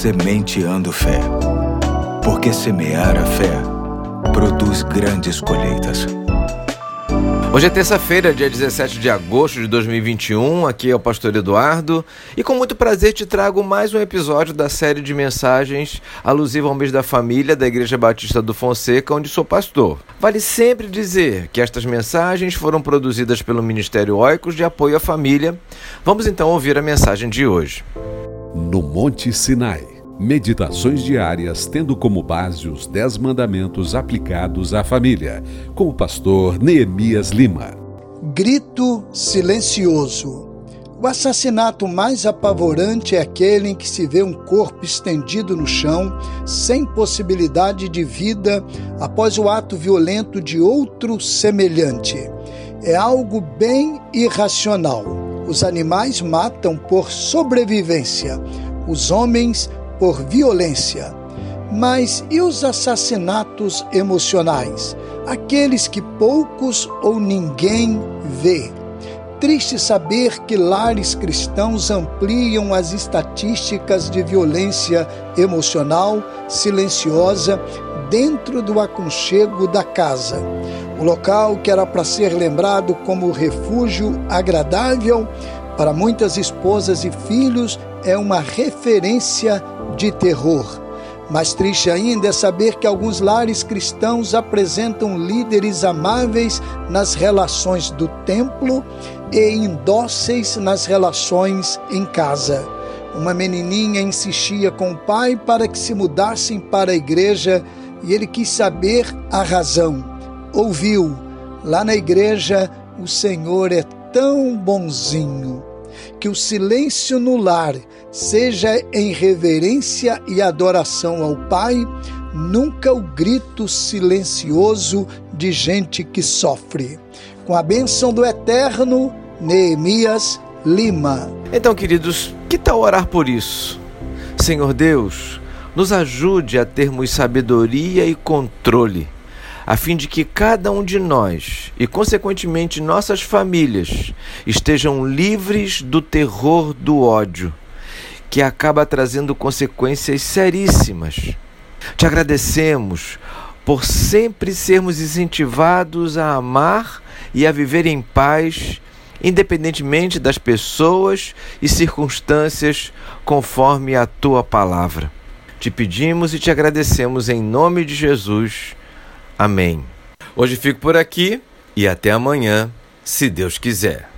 Sementeando Fé. Porque semear a fé produz grandes colheitas. Hoje é terça-feira, dia 17 de agosto de 2021. Aqui é o Pastor Eduardo e com muito prazer te trago mais um episódio da série de mensagens alusiva ao mês da família da Igreja Batista do Fonseca, onde sou pastor. Vale sempre dizer que estas mensagens foram produzidas pelo Ministério Oicos de Apoio à Família. Vamos então ouvir a mensagem de hoje. No Monte Sinai. Meditações diárias tendo como base os Dez Mandamentos aplicados à família, com o pastor Neemias Lima. Grito silencioso. O assassinato mais apavorante é aquele em que se vê um corpo estendido no chão, sem possibilidade de vida, após o ato violento de outro semelhante. É algo bem irracional. Os animais matam por sobrevivência, os homens por violência. Mas e os assassinatos emocionais? Aqueles que poucos ou ninguém vê. Triste saber que lares cristãos ampliam as estatísticas de violência emocional silenciosa dentro do aconchego da casa. O local que era para ser lembrado como refúgio agradável para muitas esposas e filhos é uma referência de terror. Mais triste ainda é saber que alguns lares cristãos apresentam líderes amáveis nas relações do templo e indóceis nas relações em casa. Uma menininha insistia com o pai para que se mudassem para a igreja e ele quis saber a razão. Ouviu: lá na igreja o Senhor é tão bonzinho que o silêncio no lar seja em reverência e adoração ao Pai, nunca o grito silencioso de gente que sofre. Com a bênção do Eterno, Neemias Lima. Então, queridos, que tal orar por isso? Senhor Deus, nos ajude a termos sabedoria e controle a fim de que cada um de nós e, consequentemente, nossas famílias estejam livres do terror do ódio, que acaba trazendo consequências seríssimas. Te agradecemos por sempre sermos incentivados a amar e a viver em paz, independentemente das pessoas e circunstâncias, conforme a tua palavra. Te pedimos e te agradecemos em nome de Jesus. Amém. Hoje fico por aqui e até amanhã, se Deus quiser.